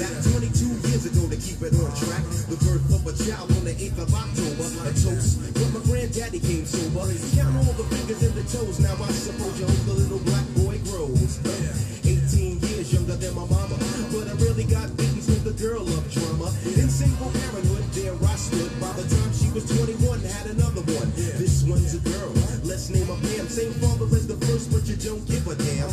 back 22 years ago to keep it on track. The birth of a child on the 8th of October. A toast, but my granddaddy came sober. Count all the fingers and the toes. Now I suppose you hope the little black boy grows. 18 years younger than my mama. But I really got babies with the girl of drama. In single parenthood, there I stood. By the time she was 21, had another one. This one's a girl. Let's name her Pam. Same father as the first, but you don't give a damn.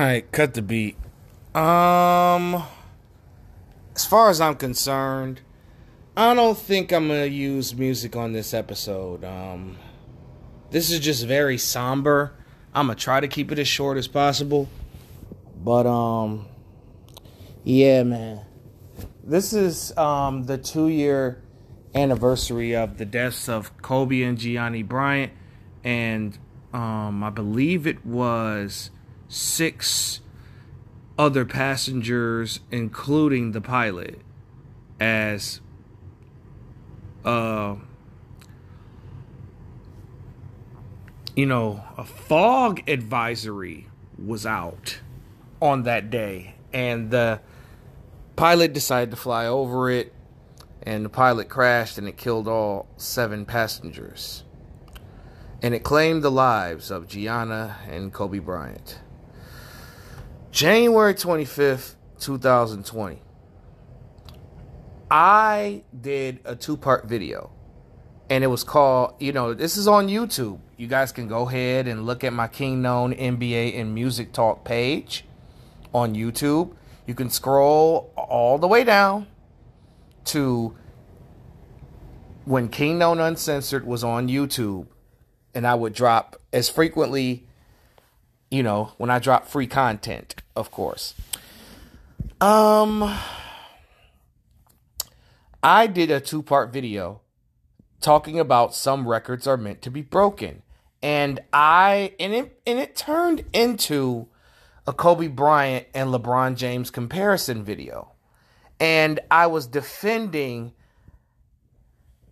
All right, cut the beat. Um, as far as I'm concerned, I don't think I'm gonna use music on this episode. Um, this is just very somber. I'm gonna try to keep it as short as possible, but um, yeah, man. This is um the two year anniversary of the deaths of Kobe and Gianna Bryant, and um, I believe it was six other passengers, including the pilot, as uh, you know, a fog advisory was out on that day, and the pilot decided to fly over it, and the pilot crashed, and it killed all seven passengers. And it claimed the lives of Gianna and Kobe Bryant. January 25th, 2020. I did a two part video. And it was called, you know, this is on YouTube. You guys can go ahead and look at my Kingknown NBA and Music Talk page on YouTube. You can scroll all the way down to when Kingknown Uncensored was on YouTube. And I would drop as frequently, you know, when I drop free content, of course. Um, I did a two part video talking about some records are meant to be broken. And I and it and it turned into a Kobe Bryant and LeBron James comparison video. And I was defending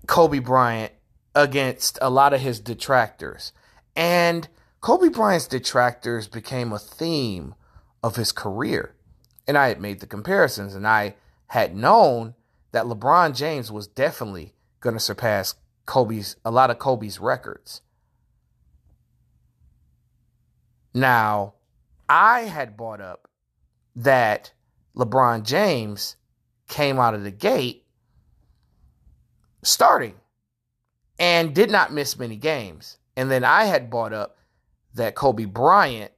Kobe Bryant against a lot of his detractors. And Kobe Bryant's detractors became a theme of his career. And I had made the comparisons and I had known that LeBron James was definitely going to surpass Kobe's a lot of Kobe's records. Now, I had brought up that LeBron James came out of the gate starting and did not miss many games. And then I had brought up that Kobe Bryant,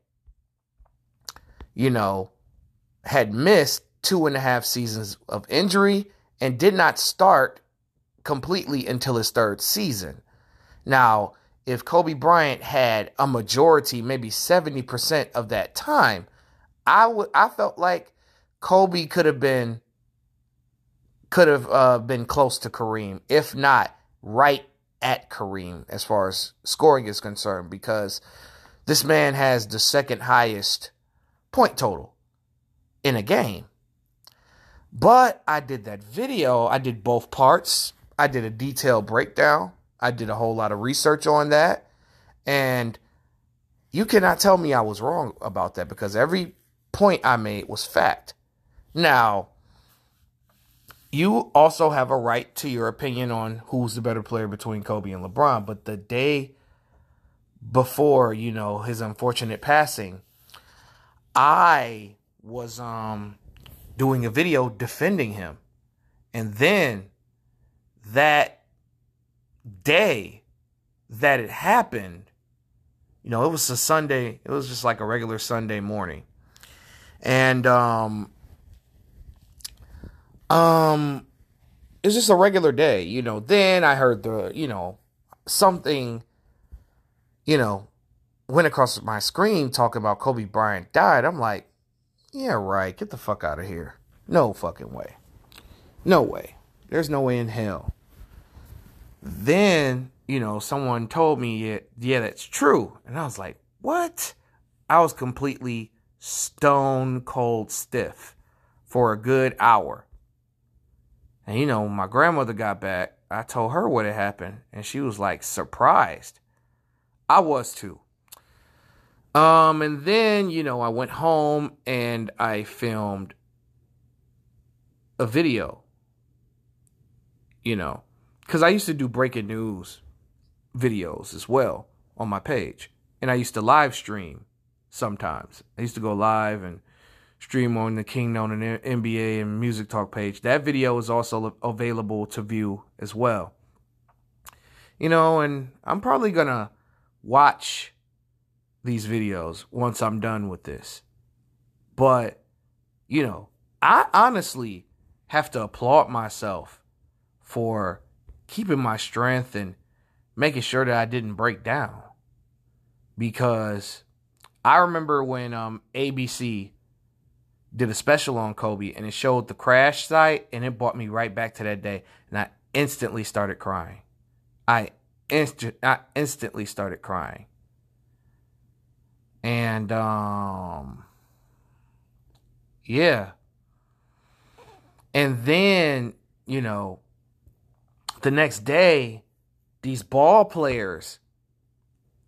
you know, had missed two and a half seasons of injury and did not start completely until his third season. Now, if Kobe Bryant had a majority, maybe 70% of that time, I would I felt like Kobe could have been could have uh, been close to Kareem, if not right at Kareem as far as scoring is concerned, because this man has the second highest point total in a game. But I did that video, I did both parts. I did a detailed breakdown. I did a whole lot of research on that. And you cannot tell me I was wrong about that because every point I made was fact. Now, you also have a right to your opinion on who's the better player between Kobe and LeBron, but the day before, you know, his unfortunate passing, I was um doing a video defending him. And then that day that it happened, you know, it was a Sunday, it was just like a regular Sunday morning. And um um it's just a regular day, you know. Then I heard the, you know, something, you know, went across my screen talking about Kobe Bryant died. I'm like, yeah, right. Get the fuck out of here. No fucking way. No way. There's no way in hell. Then, you know, someone told me, yeah, yeah, that's true. And I was like, what? I was completely stone cold stiff for a good hour. And you know, my grandmother got back. I told her what had happened, and she was like surprised. I was too. Um, and then, you know, I went home and I filmed a video. You know, because I used to do breaking news videos as well on my page. And I used to live stream sometimes. I used to go live and stream on the Kingknown and NBA and Music Talk page. That video is also available to view as well. You know, and I'm probably going to watch these videos once I'm done with this. But, you know, I honestly have to applaud myself for keeping my strength and making sure that I didn't break down. Because I remember when um, ABC did a special on Kobe and it showed the crash site and it brought me right back to that day and I instantly started crying. I inst- I instantly started crying. And um yeah. And then, you know, the next day these ball players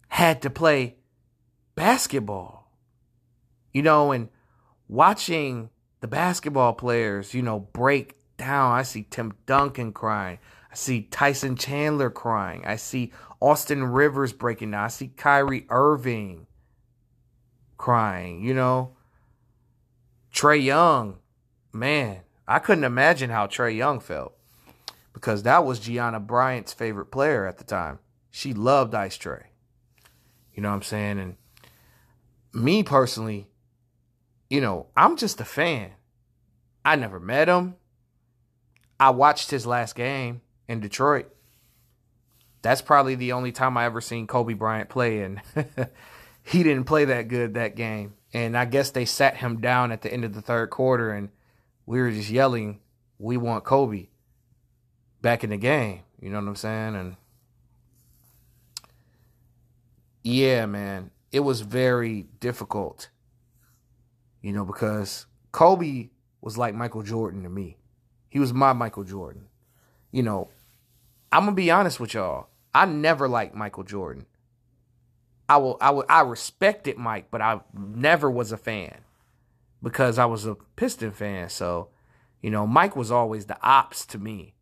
had to play basketball. You know, and watching the basketball players, you know, break down. I see Tim Duncan crying. I see Tyson Chandler crying. I see Austin Rivers breaking down. I see Kyrie Irving crying, you know. Trae Young, man, I couldn't imagine how Trae Young felt because that was Gianna Bryant's favorite player at the time. She loved Ice Trae. You know what I'm saying? And me personally, you know, I'm just a fan. I never met him. I watched his last game in Detroit. That's probably the only time I ever seen Kobe Bryant play, and he didn't play that good that game. And I guess they sat him down at the end of the third quarter, and we were just yelling, "We want Kobe back in the game." You know what I'm saying? And yeah, man, it was very difficult you know, because Kobe was like Michael Jordan to me. He was my Michael Jordan. You know, I'm gonna be honest with y'all. I never liked Michael Jordan. I will, I will, I respected Mike, but I never was a fan because I was a Piston fan. So, you know, Mike was always the ops to me.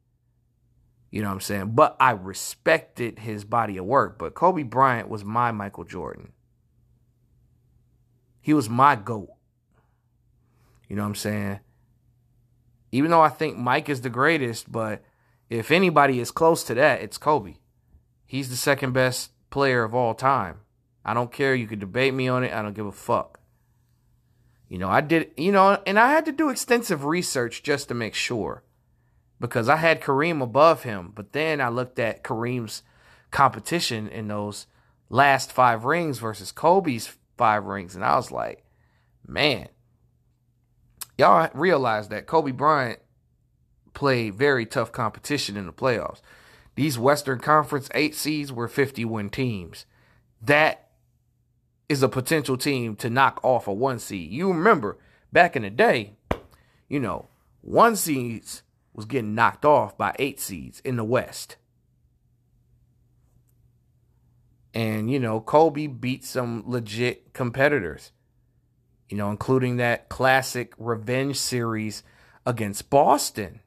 You know what I'm saying? But I respected his body of work. But Kobe Bryant was my Michael Jordan. He was my GOAT. You know what I'm saying? Even though I think Mike is the greatest, but if anybody is close to that, it's Kobe. He's the second best player of all time. I don't care. You could debate me on it. I don't give a fuck. You know, I did, you know, and I had to do extensive research just to make sure because I had Kareem above him. But then I looked at Kareem's competition in those last five rings versus Kobe's five rings. And I was like, man, y'all realize that Kobe Bryant played very tough competition in the playoffs. These Western Conference eight seeds were 50 win teams. That is a potential team to knock off a one seed. You remember back in the day, you know, one seeds was getting knocked off by eight seeds in the West. And, you know, Kobe beat some legit competitors you know, including that classic revenge series against Boston.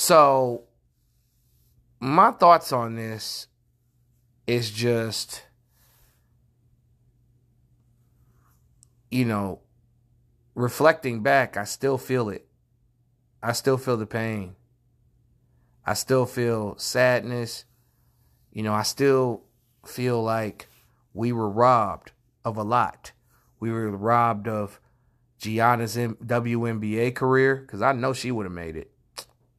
So, my thoughts on this is just, you know, reflecting back, I still feel it. I still feel the pain. I still feel sadness. you know, I still feel like we were robbed of a lot. We were robbed of Gianna's WNBA career because I know she would have made it.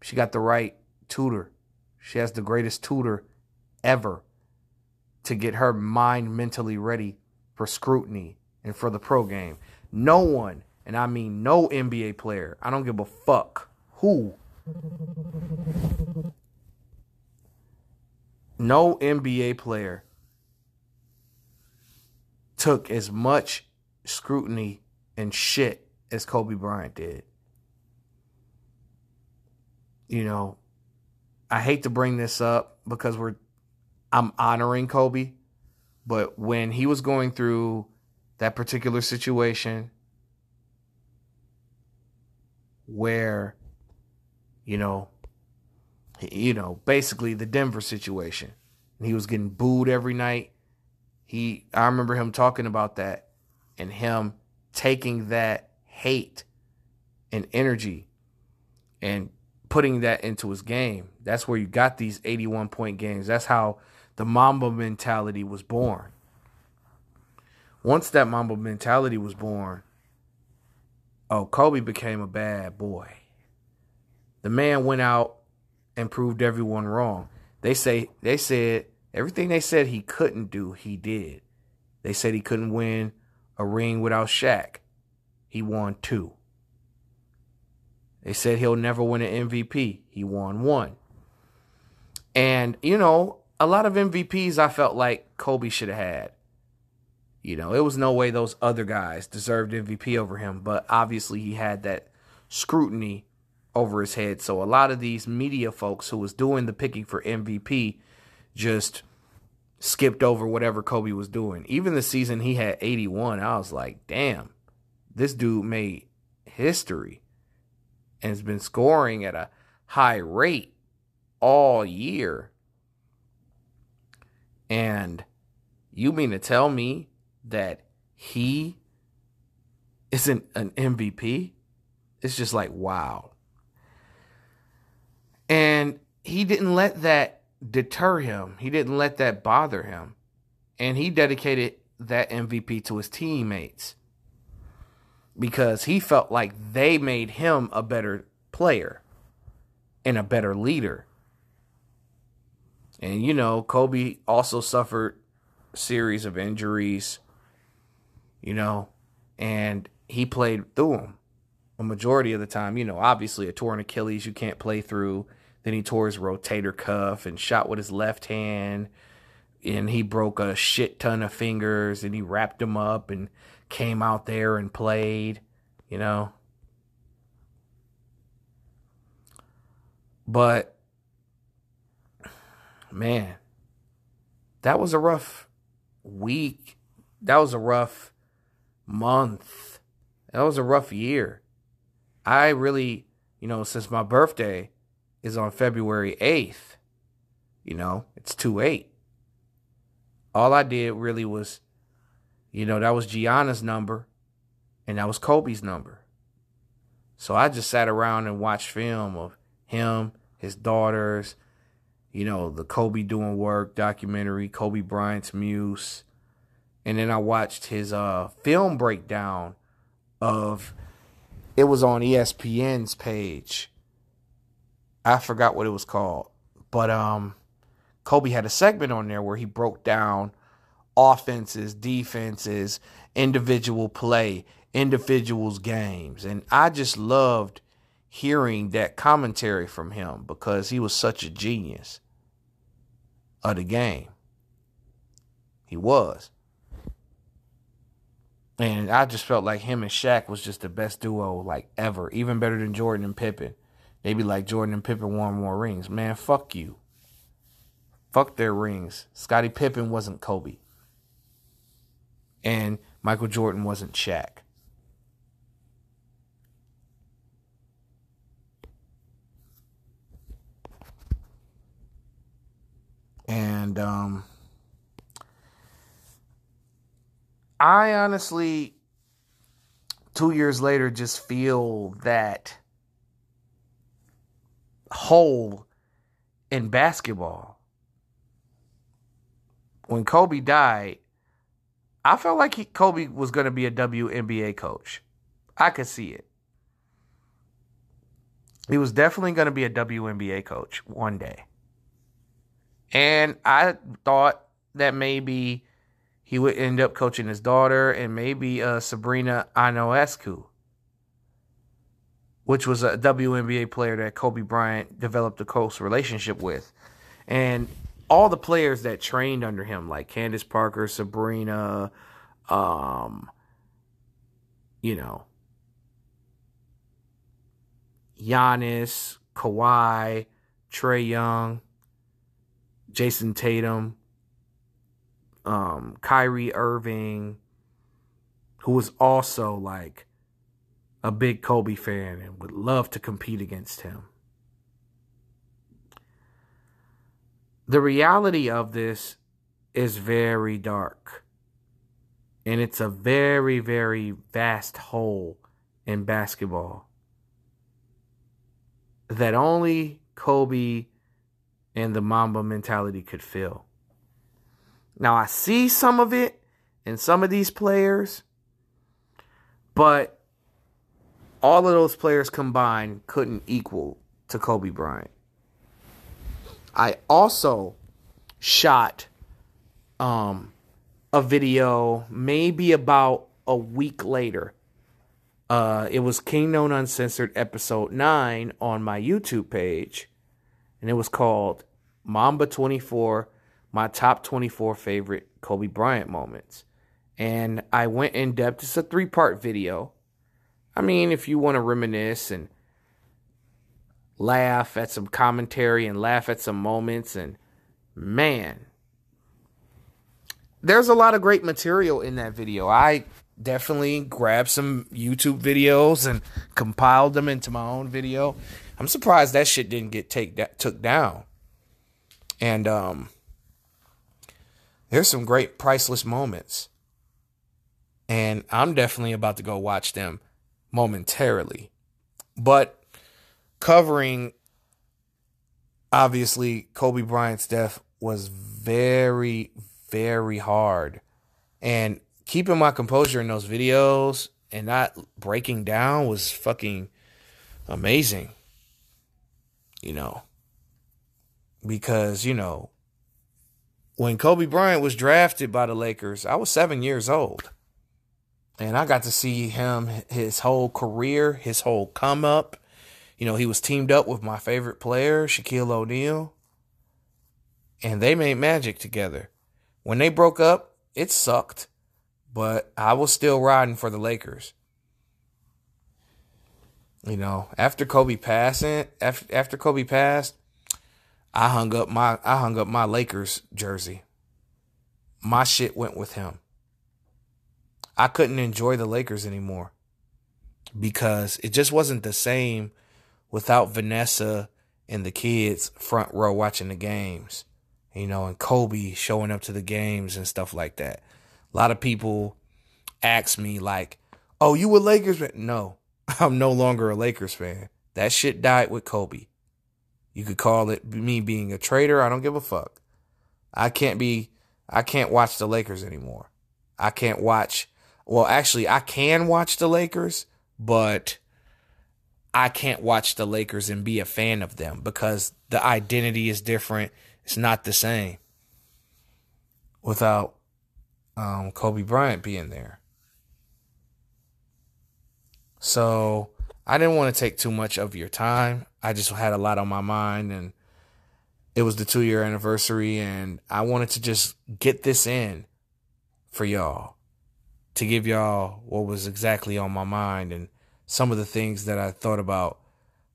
She got the right tutor. She has the greatest tutor ever to get her mind mentally ready for scrutiny and for the pro game. No one, and I mean no NBA player, I don't give a fuck who, no NBA player took as much scrutiny and shit as Kobe Bryant did. You know, I hate to bring this up because we're I'm honoring Kobe, but when he was going through that particular situation where you know you know basically the Denver situation and he was getting booed every night he I remember him talking about that and him taking that hate and energy and putting that into his game. That's where you got these 81 point games. That's how the Mamba mentality was born. Once that Mamba mentality was born, oh, Kobe became a bad boy. The man went out and proved everyone wrong. They say they said Everything they said he couldn't do, he did. They said he couldn't win a ring without Shaq. He won two. They said he'll never win an MVP. He won one. And, you know, a lot of MVPs I felt like Kobe should have had. You know, it was no way those other guys deserved MVP over him, but obviously he had that scrutiny over his head. So a lot of these media folks who was doing the picking for MVP just skipped over whatever Kobe was doing. Even the season he had 81, I was like, damn, this dude made history and has been scoring at a high rate all year. And you mean to tell me that he isn't an MVP? It's just like, wow. And he didn't let that deter him. He didn't let that bother him. And he dedicated that MVP to his teammates because he felt like they made him a better player and a better leader. And you know, Kobe also suffered a series of injuries, you know, and he played through them a majority of the time. You know, obviously a torn Achilles you can't play through then he tore his rotator cuff and shot with his left hand. And he broke a shit ton of fingers and he wrapped them up and came out there and played, you know. But, man, that was a rough week. That was a rough month. That was a rough year. I really, you know, since my birthday, is on February 8th. You know, it's 2 8. All I did really was, you know, that was Gianna's number and that was Kobe's number. So I just sat around and watched film of him, his daughters, you know, the Kobe doing work documentary, Kobe Bryant's Muse. And then I watched his uh, film breakdown of it was on ESPN's page I forgot what it was called, but um, Kobe had a segment on there where he broke down offenses, defenses, individual play, individuals games, and I just loved hearing that commentary from him because he was such a genius of the game. He was. And I just felt like him and Shaq was just the best duo like ever, even better than Jordan and Pippen. They be like Jordan and Pippen won more rings. Man, fuck you. Fuck their rings. Scottie Pippen wasn't Kobe. And Michael Jordan wasn't Shaq. And um, I honestly, two years later, just feel that hole in basketball. when Kobe died, I felt like he, Kobe was going to be a WNBA coach. I could see it. He was definitely going to be a WNBA coach one day. And I thought that maybe he would end up coaching his daughter and maybe uh, Sabrina Ionescu, which was a WNBA player that Kobe Bryant developed a close relationship with. And all the players that trained under him, like Candace Parker, Sabrina, um, you know, Giannis, Kawhi, Trae Young, Jayson Tatum, um, Kyrie Irving, who was also like a big Kobe fan and would love to compete against him. The reality of this is very dark. And it's a very, very vast hole in basketball that only Kobe and the Mamba mentality could fill. Now, I see some of it in some of these players, but all of those players combined couldn't equal to Kobe Bryant. I also shot um, a video maybe about a week later uh, it was Kingknown Uncensored episode 9 on my YouTube page. And it was called Mamba 24 My Top 24 Favorite Kobe Bryant Moments. And I went in depth. It's a three part video. I mean, if you want to reminisce and laugh at some commentary and laugh at some moments, and man, there's a lot of great material in that video. I definitely grabbed some YouTube videos and compiled them into my own video. I'm surprised that shit didn't get take that took down. And um there's some great priceless moments. And I'm definitely about to go watch them momentarily. But covering obviously Kobe Bryant's death was very very hard. And keeping my composure in those videos and not breaking down was fucking amazing. You know, because, you know, when Kobe Bryant was drafted by the Lakers, I was seven years old. And I got to see him, his whole career, his whole come up. You know, he was teamed up with my favorite player, Shaquille O'Neal. And they made magic together. When they broke up, it sucked but I was still riding for the Lakers. You know, after Kobe passing, after after Kobe passed, I hung up my I hung up my Lakers jersey. My shit went with him. I couldn't enjoy the Lakers anymore because it just wasn't the same without Vanessa and the kids front row watching the games, you know, and Kobe showing up to the games and stuff like that. A lot of people ask me like, "Oh, you a Lakers fan?" No, I'm no longer a Lakers fan. That shit died with Kobe. You could call it me being a traitor. I don't give a fuck. I can't be. I can't watch the Lakers anymore. I can't watch. Well, actually, I can watch the Lakers, but I can't watch the Lakers and be a fan of them because the identity is different. It's not the same without um, Kobe Bryant being there. So I didn't want to take too much of your time. I just had a lot on my mind and it was the two year anniversary and I wanted to just get this in for y'all to give y'all what was exactly on my mind and some of the things that I thought about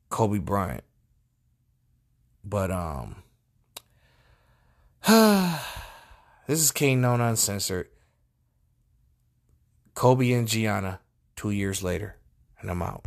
Kobe Bryant. But um this is Kingknown Uncensored. Kobe and Gianna two years later, and I'm out.